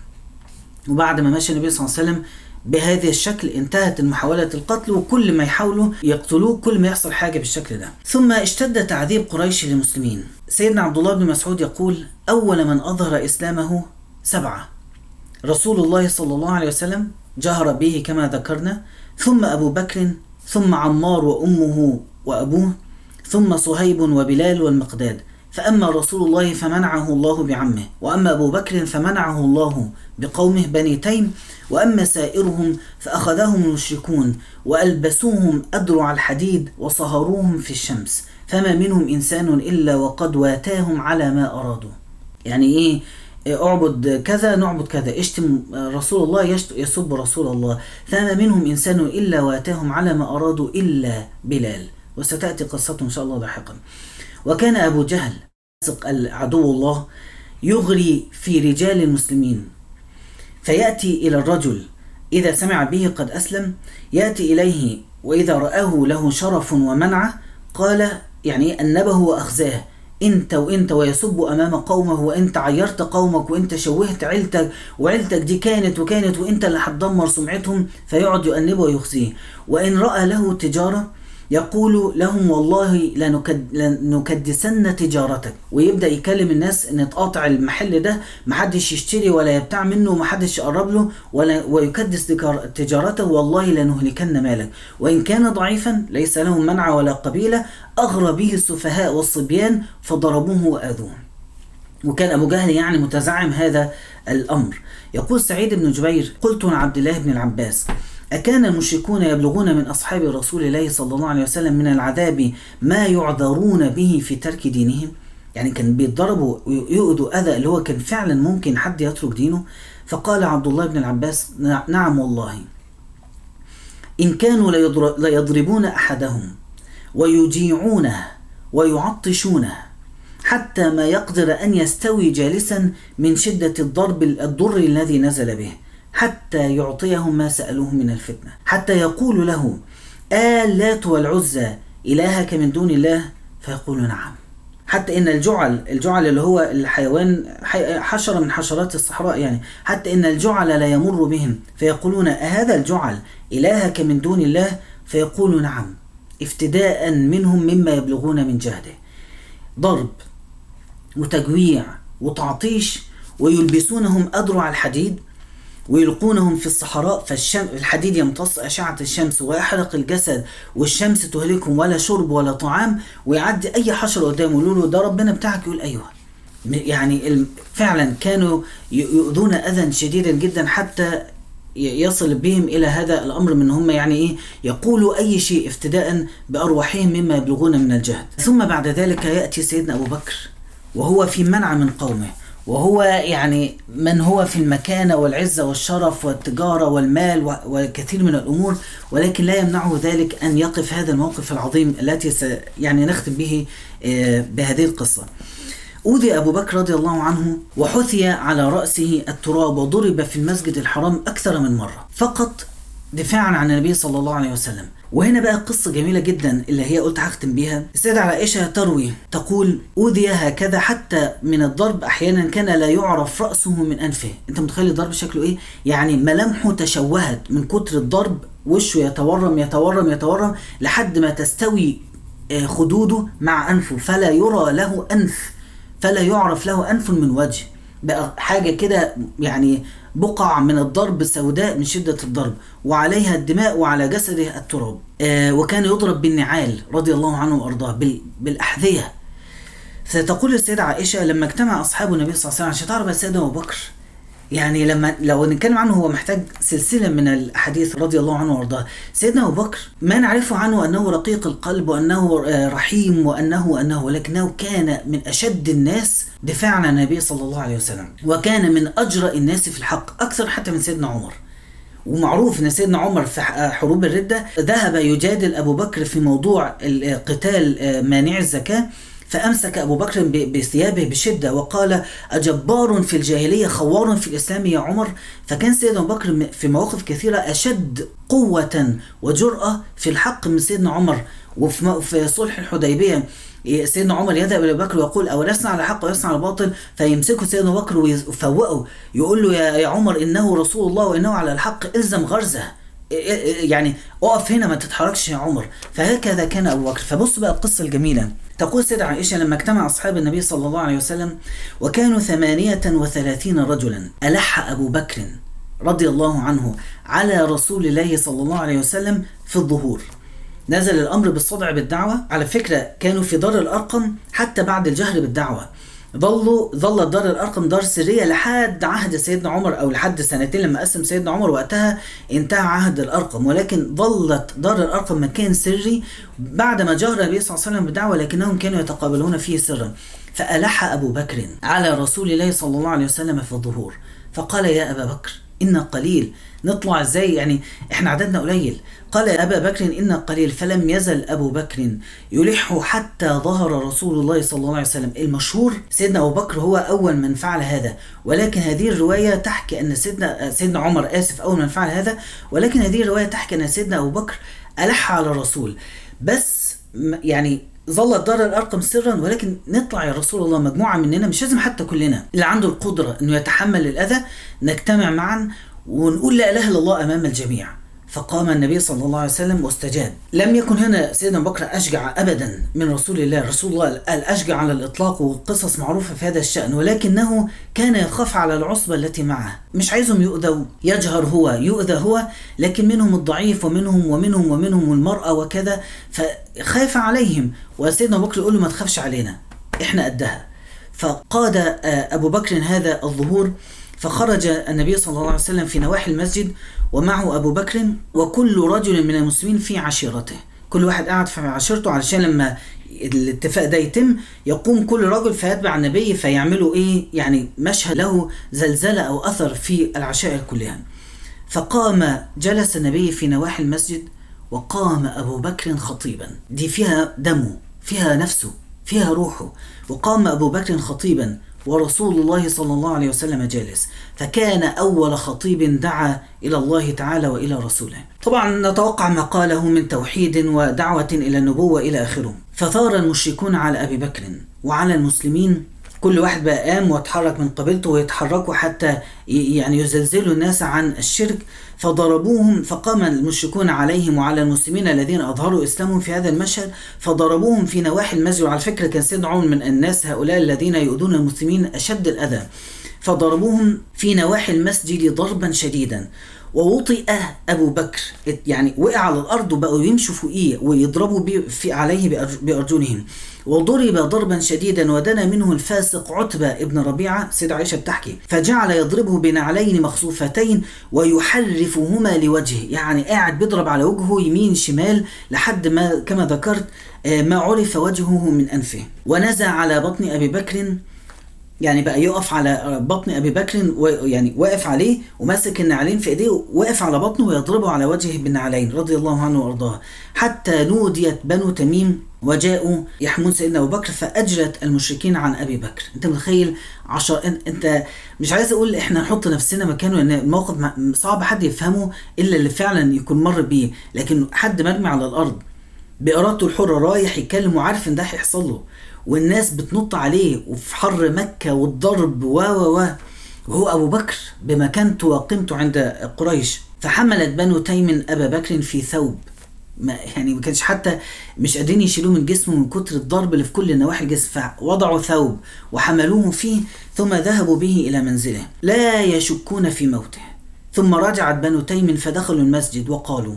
وبعد ما مشى النبي صلى الله عليه وسلم بهذا الشكل انتهت محاولة القتل وكل ما يحاولوا يقتلوه كل ما يحصل حاجة بالشكل ده. ثم اشتد تعذيب قريش للمسلمين. سيدنا عبد الله بن مسعود يقول أول من أظهر إسلامه سبعة. رسول الله صلى الله عليه وسلم جهر به كما ذكرنا ثم أبو بكر ثم عمار وأمه وأبوه ثم صهيب وبلال والمقداد. فأما رسول الله فمنعه الله بعمه وأما أبو بكر فمنعه الله بقومه بني تيم وأما سائرهم فأخذهم المشركون وألبسوهم أدرع الحديد وصهروهم في الشمس فما منهم إنسان إلا وقد واتاهم على ما أرادوا. يعني إيه؟ أعبد كذا نعبد كذا اشتم رسول الله يسب رسول الله. فما منهم إنسان إلا واتاهم على ما أرادوا إلا بلال. وستأتي قصته إن شاء الله لاحقا. وكان أبو جهل عدو الله يغري في رجال المسلمين. فيأتي إلى الرجل إذا سمع به قد أسلم يأتي إليه وإذا رآه له شرف ومنعة قال يعني أنبه وأخزاه إنت وإنت ويسب أمام قومه وانت عيرت قومك وانت شوهت عيلتك وعيلتك دي كانت وكانت وإنت اللي هتدمر سمعتهم. فيقعد يؤنبه ويخزيه. وإن رأى له تجارة يقول لهم والله لنكد لنكدسن تجارتك. ويبدأ يكلم الناس إن تقاطع المحل ده محدش يشتري ولا يبتاع منه ومحدش يقرب له ولا ويكدس تجار- تجارته والله لنهلكن مالك. وإن كان ضعيفا ليس له منع ولا قبيلة أغرى به السفهاء والصبيان فضربوه وأذوه. وكان أبو جهل يعني متزعم هذا الأمر. يقول سعيد بن جبير قلت عن عبد الله بن العباس أكان المشركون يبلغون من أصحاب رسول الله صلى الله عليه وسلم من العذاب ما يعذرون به في ترك دينهم؟ يعني كان بيتضربوا ويؤذوا أذى اللي هو كان فعلا ممكن حد يترك دينه؟ فقال عبد الله بن العباس "نع- نعم والله. إن كانوا ليضر- ليضربون أحدهم ويجيعونه ويعطشونه حتى ما يقدر أن يستوي جالسا من شدة الضرب الضر الذي نزل به. حتى يعطيهم ما سألوه من الفتنة. حتى يقول له آلات والعزى إلهك من دون الله فيقول نعم. حتى إن الجعل الجعل اللي هو الحيوان حي- حشره من حشرات الصحراء يعني حتى إن الجعل لا يمر بهم فيقولون أهذا الجعل إلهك من دون الله فيقول نعم. افتداء منهم مما يبلغون من جهده. ضرب وتجويع وتعطيش ويلبسونهم أذرع الحديد ويلقونهم في الصحراء فالحديد يمتص أشعة الشمس ويحرق الجسد والشمس تهلكهم ولا شرب ولا طعام ويعدي أي حشرة قدامه. يقولوا له ده ربنا بتاعك. يقول أيوه. يعني فعلا كانوا يؤذون أذى شديدا جدا حتى يصل بهم إلى هذا الأمر من هم يعني إيه يقولوا أي شيء افتداء بأرواحهم مما يبلغون من الجهد. ثم بعد ذلك يأتي سيدنا أبو بكر وهو في منع من قومه. وهو يعني من هو في المكانة والعزة والشرف والتجارة والمال وكثير من الأمور ولكن لا يمنعه ذلك أن يقف هذا الموقف العظيم التي س يعني نختم به آه، بهذه القصة. أوذي أبو بكر رضي الله عنه وحثي على رأسه التراب وضرب في المسجد الحرام أكثر من مرة فقط دفاعا عن النبي صلى الله عليه وسلم. وهنا بقى قصة جميلة جدا اللي هي قلت هختم بيها. السيدة عائشة تروي تقول أوذي هكذا حتى من الضرب أحيانا كان لا يعرف رأسه من أنفه. أنت متخيل الضرب شكله إيه؟ يعني ملامحه تشوهت من كتر الضرب وشه يتورم يتورم يتورم لحد ما تستوي آه، خدوده مع أنفه. فلا يرى له أنف فلا يعرف له أنف من وجه. بقى حاجة كده يعني بقع من الضرب سوداء من شدة الضرب وعليها الدماء وعلى جسده التراب. آه وكان يضرب بالنعال رضي الله عنه وأرضاه بال- بالأحذية. فتقول السيدة عائشة لما اجتمع أصحاب النبي صلى الله عليه وسلم عشان تعرف السيدة أبو بكر يعني لما لو نتكلم عنه هو محتاج سلسلة من الأحاديث رضي الله عنه وأرضاه. سيدنا أبو بكر ما نعرفه عنه أنه رقيق القلب وأنه آه، رحيم وأنه وأنه ولكنه كان من أشد الناس دفاعا عن النبي صلى الله عليه وسلم وكان من أجرأ الناس في الحق أكثر حتى من سيدنا عمر. ومعروف إن سيدنا عمر في ح- حروب الردة ذهب يجادل أبو بكر في موضوع ال- قتال آه، مانع الزكاة فأمسك أبو بكر بثيابه بشدة وقال أجبار في الجاهلية خوار في الإسلام يا عمر؟ فكان سيدنا أبو بكر في مواقف كثيرة أشد قوة وجرأة في الحق من سيدنا عمر. وفي صلح الحديبية سيدنا عمر يذهب إلى بكر ويقول أولسنا على حق ولسنا على باطل فيمسكه سيدنا بكر ويفوقه يقول له يا عمر إنه رسول الله وإنه على الحق إلزم غرزه. يعني اقف هنا ما تتحركش يا عمر. فهكذا كان أبو بكر. فبص بقى القصة الجميلة. تقول سيدة عائشة لما اجتمع أصحاب النبي صلى الله عليه وسلم وكانوا ثمانية وثلاثين رجلا ألح أبو بكر رضي الله عنه على رسول الله صلى الله عليه وسلم في الظهور. نزل الأمر بالصدع بالدعوة. على فكرة كانوا في دار الأرقم حتى بعد الجهر بالدعوة. ظلوا ظلت دار الأرقم دار سرية لحد عهد سيدنا عمر أو لحد سنتين لما قسم سيدنا عمر وقتها انتهى عهد الأرقم. ولكن ظلت دار الأرقم مكان سري بعد ما جهر النبي صلى الله عليه وسلم بالدعوه لكنهم كانوا يتقابلون فيه سرا. فألح أبو بكر على رسول الله صلى الله عليه وسلم في الظهور. فقال يا أبا بكر إن قليل. نطلع إزاي؟ يعني إحنا عددنا قليل. قال أبا بكر إن قليل فلم يزل أبو بكر يلح حتى ظهر رسول الله صلى الله عليه وسلم. المشهور سيدنا أبو بكر هو أول من فعل هذا. ولكن هذه الرواية تحكي أن سيدنا سيدنا عمر آسف أول من فعل هذا. ولكن هذه الرواية تحكي أن سيدنا أبو بكر ألح على الرسول. بس يعني ظلت دار الأرقم سرا ولكن نطلع يا رسول الله مجموعة مننا مش لازم حتى كلنا. اللي عنده القدرة إنه يتحمل الأذى نجتمع معا ونقول لا إله إلا الله أمام الجميع. فقام النبي صلى الله عليه وسلم واستجاب. لم يكن هنا سيدنا بكر أشجع أبدا من رسول الله. رسول الله الأشجع على الإطلاق وقصص معروفة في هذا الشأن ولكنه كان يخاف على العصبة التي معه. مش عايزهم يؤذوا يجهر هو يؤذى هو لكن منهم الضعيف ومنهم ومنهم ومنهم المرأة وكذا فخاف عليهم. وسيدنا بكر يقول له ما تخافش علينا إحنا قدها. فقاد أبو بكر هذا الظهور فخرج النبي صلى الله عليه وسلم في نواحي المسجد ومعه أبو بكر وكل رجل من المسلمين في عشيرته. كل واحد قاعد في عشيرته علشان لما الاتفاق ده يتم يقوم كل رجل فيتبع النبي فيعملوا إيه؟ يعني مشهد له زلزلة أو أثر في العشائر كلها. فقام جلس النبي في نواحي المسجد وقام أبو بكر خطيبا. دي فيها دمه فيها نفسه فيها روحه. وقام أبو بكر خطيبا ورسول الله صلى الله عليه وسلم جالس. فكان أول خطيب دعا إلى الله تعالى وإلى رسوله. طبعا نتوقع ما قاله من توحيد ودعوة إلى النبوة إلى آخره. فثار المشركون على أبي بكر وعلى المسلمين كل واحد بقى قام واتحرك من قبيلته ويتحركوا حتى يعني يزلزلوا الناس عن الشرك. فضربوهم فقام المشركون عليهم وعلى المسلمين الذين أظهروا إسلامهم في هذا المشهد. فضربوهم في نواحي المسجد. وعلى فكرة كان سيدنا عمر من الناس هؤلاء الذين يؤذون المسلمين أشد الأذى. فضربوهم في نواحي المسجد ضربا شديدا. ووطئ أبو بكر. يعني وقع على الأرض وبقوا يمشوا فوقيه ويضربوا في عليه بأرجلهم. وضرب ضربا شديدا ودنا منه الفاسق عتبة ابن ربيعة. سيدة عائشة بتحكي فجعل يضربه بنعلين مخصوفتين ويحرفهما لوجهه. يعني قاعد بيضرب على وجهه يمين شمال لحد ما كما ذكرت آه، ما عرف وجهه من أنفه. ونزع على بطن أبي بكر يعني بقى يقف على بطن أبي بكر و- يعني واقف عليه وماسك النعلين في إيديه واقف على بطنه ويضربه على وجهه بالنعلين رضي الله عنه وأرضاه. حتى نوديت بنو تميم وجاءوا يحمون سيدنا أبو بكر فاجلت المشركين عن أبي بكر. أنت متخيل عشر أنت مش عايز أقول إحنا نحط نفسنا مكانه لأن الموقف صعب حد يفهمه إلا اللي فعلا يكون مر بيه. لكن حد مرمي على الأرض بإرادته الحرة رايح يتكلم وعارف إن ده هيحصل له. والناس بتنط عليه وفي حر مكة والضرب و و و. وهو أبو بكر بمكانته وقيمته عند قريش. فحملت بنو تيم أبا بكر في ثوب. ما يعني ما كانش حتى مش قادرين يشيلوه من جسمه من كتر الضرب اللي في كل نواحي الجسم. فوضعوا ثوب وحملوه فيه ثم ذهبوا به إلى منزله. لا يشكون في موته. ثم رجعت بنو تيم فدخلوا المسجد وقالوا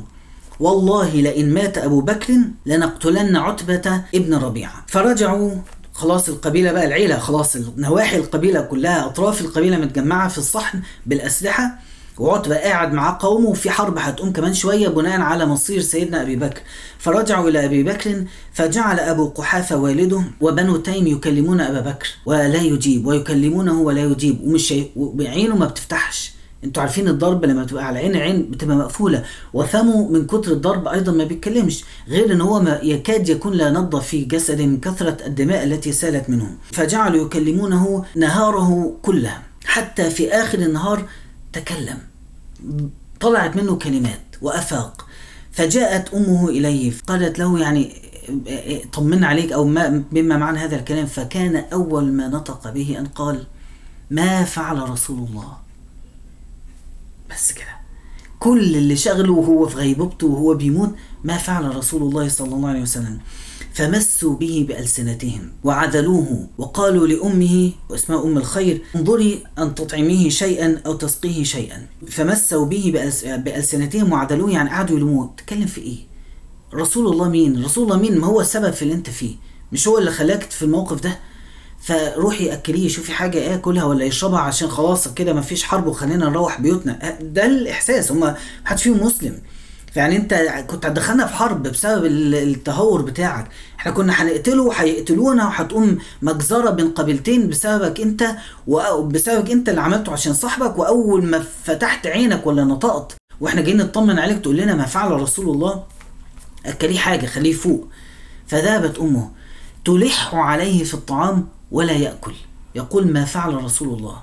والله لئن مات أبو بكر لنقتلن عتبة ابن ربيعة. فرجعوا خلاص القبيلة بقى العيلة خلاص نواحي القبيلة كلها أطراف القبيلة متجمعة في الصحن بالأسلحة وعتبة قاعد معاه قومه وفي حرب هتقوم كمان شوية بناء على مصير سيدنا أبي بكر. فرجعوا إلى أبي بكر فجعل أبو قحافة والده وبنو تيم يكلمون أبا بكر ولا يجيب ويكلمونه ولا يجيب. ومش شي... وعينه ما بتفتحش. أنتوا عارفين الضرب لما بتبقى على عين عين بتبقى مقفولة. وفمه من كتر الضرب أيضا ما بيتكلمش غير إن هو ما يكاد يكون لا نبض في جسده من كثرة الدماء التي سالت منه فجعلوا يكلمونه نهاره كله حتى في آخر النهار تكلم. طلعت منه كلمات وأفاق. فجاءت أمه إليه قالت له يعني طمنا عليك أو ما بما معنى هذا الكلام؟ فكان أول ما نطق به أن قال ما فعل رسول الله. بس كده. كل اللي شغله وهو في غيبوبته وهو بيموت ما فعل رسول الله صلى الله عليه وسلم. فمسوا به بألسنتهم وعذلوه وقالوا لأمه واسمها أم الخير انظري أن تطعميه شيئا أو تسقيه شيئا. فمسوا به بألس- بألسنتهم وعذلوه يعني قعدوا يلوموه. تتكلم في إيه؟ رسول الله مين؟ رسول الله مين؟ ما هو السبب في اللي أنت فيه. مش هو اللي خلاك في الموقف ده؟ فروحي أكليه شوفي حاجة ياكلها ولا يشربها عشان خلاص كده مفيش حرب وخلينا نروح بيوتنا. ده الإحساس. هما محدش فيهم مسلم. فيعني أنت كنت هتدخلنا في حرب بسبب ال- التهور بتاعك. إحنا كنا هنقتله وهيقتلونا وهتقوم مجزرة بين قبيلتين بسببك أنت وبسببك أنت اللي عملته عشان صاحبك وأول ما فتحت عينك ولا نطقت وإحنا جايين نطمن عليك تقول لنا ما فعل رسول الله أكليه حاجة خليه فوق. فذهبت أمه تلح عليه في الطعام ولا يأكل. يقول ما فعل رسول الله.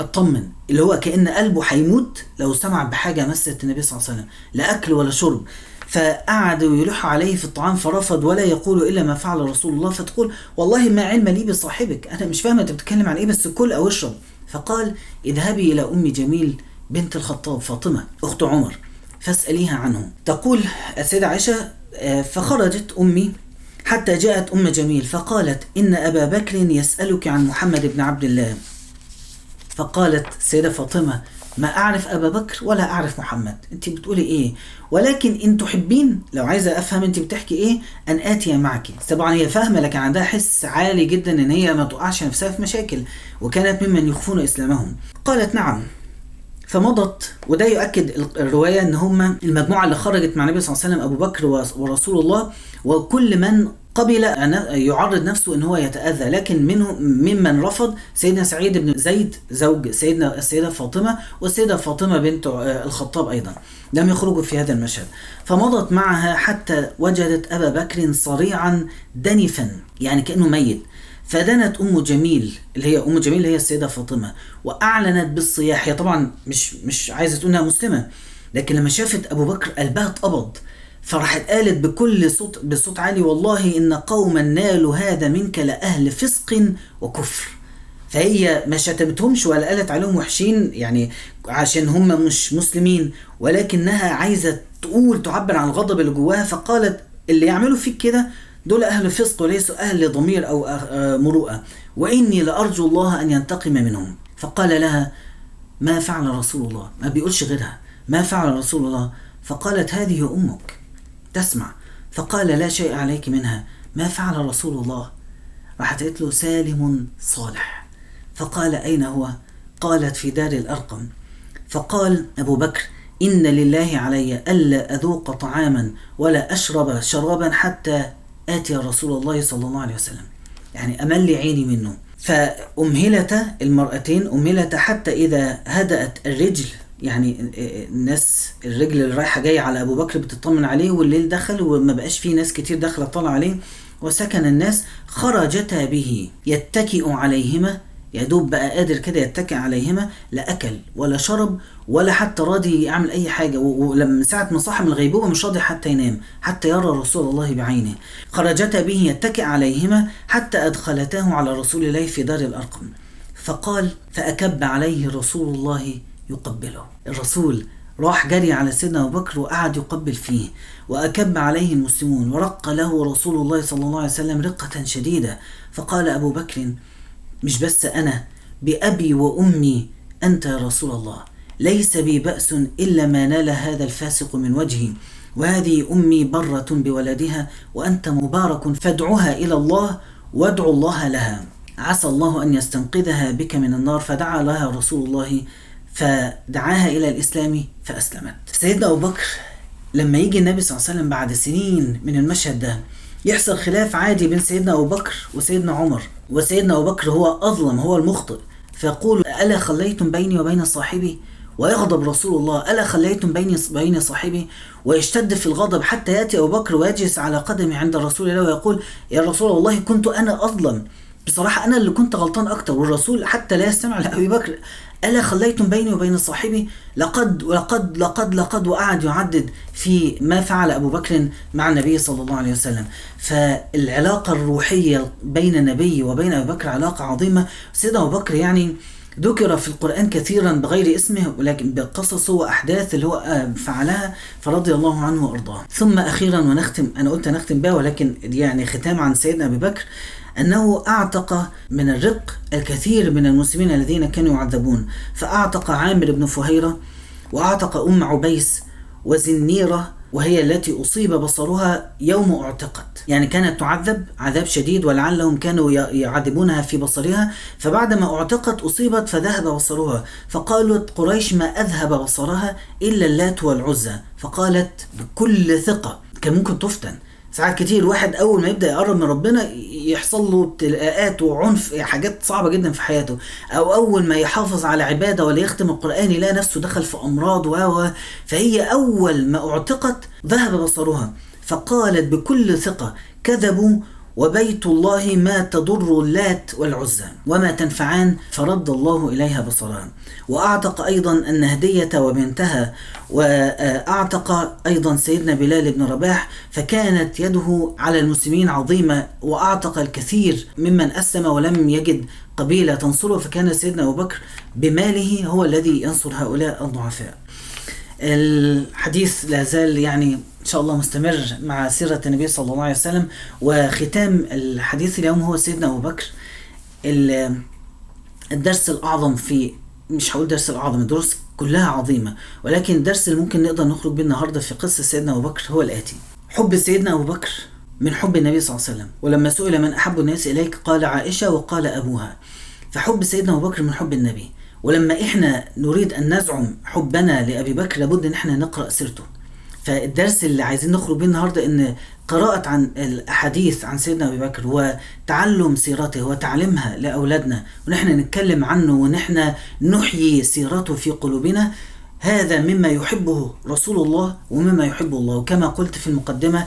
اطمن اللي هو كأن قلبه هيموت لو سمع بحاجة مست النبي صلى الله عليه وسلم. لا أكل ولا شرب. فقعدوا يلحوا عليه في الطعام فرفض ولا يقول إلا ما فعل رسول الله. فتقول والله ما علم لي بصاحبك. أنا مش فاهمه أنت بتتكلم عن إيه بس كل أو اشرب. فقال اذهبي إلى أم جميل بنت الخطاب فاطمة أخت عمر فاسأليها عنه. تقول السيدة عائشة آه، فخرجت أمي حتى جاءت أم جميل فقالت إن أبا بكر يسألك عن محمد بن عبد الله. فقالت السيدة فاطمة ما أعرف أبا بكر ولا أعرف محمد. أنت بتقولي إيه؟ ولكن إن تحبين لو عايزة أفهم أنت بتحكي إيه أن آتي معك. طبعا هي فاهمة لكن عندها حس عالي جدا إن هي ما تقعش نفسها في مشاكل وكانت ممن يخفون إسلامهم. قالت نعم. فمضت وده يؤكد الرواية إن هم المجموعة اللي خرجت مع النبي صلى الله عليه وسلم أبو بكر ورسول الله وكل من قبل أن يعرض نفسه إن هو يتأذى. لكن منه ممن رفض سيدنا سعيد بن زيد زوج سيدنا السيدة فاطمة والسيدة فاطمة بنت الخطاب أيضا. لم يخرجوا في هذا المشهد. فمضت معها حتى وجدت أبا بكر صريعا دنفا يعني كأنه ميت. فدنت أم جميل اللي هي أم جميل اللي هي السيدة فاطمة وأعلنت بالصياح. هي طبعا مش مش عايزة تقول إنها مسلمة لكن لما شافت أبو بكر قلبها اتقبض فراحت قالت بكل صوت بصوت عالي والله إن قوما نالوا هذا منك لأهل فسق وكفر. فهي ما شتمتهمش ولا قالت عليهم وحشين يعني عشان هم مش مسلمين ولكنها عايزة تقول تعبر عن الغضب اللي جواها فقالت اللي يعملوا فيك كده دول أهل فسق وليسوا أهل ضمير أو مروءة. وإني لأرجو الله أن ينتقم منهم. فقال لها ما فعل رسول الله؟ ما بيقولش غيرها. ما فعل رسول الله؟ فقالت هذه أمك. تسمع. فقال لا شيء عليك منها. ما فعل رسول الله؟ راحت قالت له سالم صالح. فقال أين هو؟ قالت في دار الأرقم. فقال أبو بكر إن لله علي ألا أذوق طعاما ولا أشرب شرابا حتى آتي رسول الله صلى الله عليه وسلم. يعني أمل عيني منه. فأمهلت المرأتين أمهلت حتى إذا هدأت الرجل يعني الناس الرجل اللي رايحة جاية على أبو بكر بتطمن عليه والليل دخل وما بقاش فيه ناس كتير داخلة طالع عليه وسكن الناس خرجتا به يتكئ عليهما يا دوب بقى قادر كده يتكئ عليهما لا أكل ولا شرب ولا حتى راضي يعمل أي حاجة ولما ساعة ما صحى من الغيبوبة مش راضي حتى ينام حتى يرى رسول الله بعينه. خرجتا به يتكئ عليهما حتى أدخلتاه على رسول الله في دار الأرقم. فقال فأكب عليه رسول الله يقبله. الرسول راح جري على سيدنا أبو بكر وقعد يقبل فيه وأكب عليه المسلمون ورق له رسول الله صلى الله عليه وسلم رقة شديدة. فقال أبو بكر مش بس أنا بأبي وأمي. أنت يا رسول الله. ليس بي بأس إلا ما نال هذا الفاسق من وجهي. وهذه أمي برة بولدها وأنت مبارك فادعها إلى الله وادعو الله لها. عسى الله أن يستنقذها بك من النار فدعا لها رسول الله فدعاها إلى الإسلام فأسلمت. سيدنا أبو بكر لما يجي النبي صلى الله عليه وسلم بعد سنين من المشهد ده يحصل خلاف عادي بين سيدنا أبو بكر وسيدنا عمر. وسيدنا أبو بكر هو أظلم هو المخطئ. فيقول ألا خليتم بيني وبين صاحبي؟ ويغضب رسول الله ألا خليتم بيني بين صاحبي؟ ويشتد في الغضب حتى يأتي أبو بكر ويجلس على قدمه عند رسول الله ويقول يا رسول الله كنت أنا أظلم. بصراحة أنا اللي كنت غلطان أكتر والرسول حتى لا يستمع لأبي بكر. ألا خليتم بيني وبين صاحبي؟ لقد ولقد لقد لقد وقعد يعدد في ما فعل أبو بكر مع النبي صلى الله عليه وسلم. فالعلاقة الروحية بين النبي وبين أبي بكر علاقة عظيمة. سيدنا أبو بكر يعني ذكر في القرآن كثيرا بغير اسمه ولكن بقصص وأحداث اللي هو فعلها فرضي الله عنه وأرضاه. ثم أخيرا ونختم أنا قلت نختم بها ولكن يعني ختام عن سيدنا أبي بكر. أنه أعتق من الرق الكثير من المسلمين الذين كانوا يعذبون. فأعتق عامر بن فهيرة وأعتق أم عبيس وزنيرة وهي التي أصيب بصرها يوم اعتقت. يعني كانت تعذب عذاب شديد ولعلهم كانوا يعذبونها في بصرها. فبعدما اعتقت أصيبت فذهب بصرها. فقالت قريش ما أذهب بصرها إلا اللات والعزى. فقالت بكل ثقة كان ممكن تفتن. ساعات كتير الواحد أول ما يبدأ يقرب من ربنا يحصل له ابتلاءات وعنف حاجات صعبة جدا في حياته. أو أول ما يحافظ على عبادة ولا يختم القرآن يلاقي نفسه دخل في أمراض و فهي أول ما أعتقت ذهب بصرها. فقالت بكل ثقة كذبوا وبيت الله ما تضر اللات والعزى وما تنفعان فرد الله إليها بصرها وأعتق أيضا النهدية وبنتها وأعتق أيضا سيدنا بلال بن رباح فكانت يده على المسلمين عظيمة وأعتق الكثير ممن أسلم ولم يجد قبيلة تنصره. فكان سيدنا أبو بكر بماله هو الذي ينصر هؤلاء الضعفاء. الحديث لا زال يعني إن شاء الله مستمر مع سيرة النبي صلى الله عليه وسلم وختام الحديث اليوم هو سيدنا أبو بكر. ال- الدرس الأعظم في مش هقول درس الأعظم الدروس كلها عظيمة ولكن الدرس اللي ممكن نقدر نخرج بيه النهاردة في قصة سيدنا أبو بكر هو الآتي. حب سيدنا أبو بكر من حب النبي صلى الله عليه وسلم ولما سئل من أحب الناس إليك قال عائشة وقال أبوها. فحب سيدنا أبو بكر من حب النبي. ولما إحنا نريد أن نزعم حبنا لأبي بكر لابد أن إحنا نقرأ سيرته. فالدرس اللي عايزين نخرج بيه النهارده إن قراءة عن الأحاديث عن سيدنا أبي بكر وتعلم سيرته وتعليمها لأولادنا ونحن نتكلم عنه ونحن نحيي سيرته في قلوبنا هذا مما يحبه رسول الله ومما يحبه الله. وكما قلت في المقدمة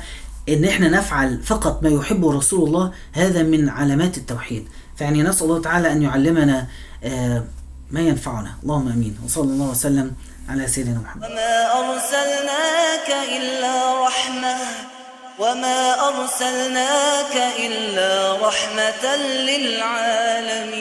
إن إحنا نفعل فقط ما يحبه رسول الله هذا من علامات التوحيد. فيعني نسأل الله تعالى أن يعلمنا آه، ما ينفعنا. اللهم آمين. وصلى الله وسلم على سيدنا محمد. وما أرسلناك إلا رحمة. وما أرسلناك إلا رحمة للعالمين.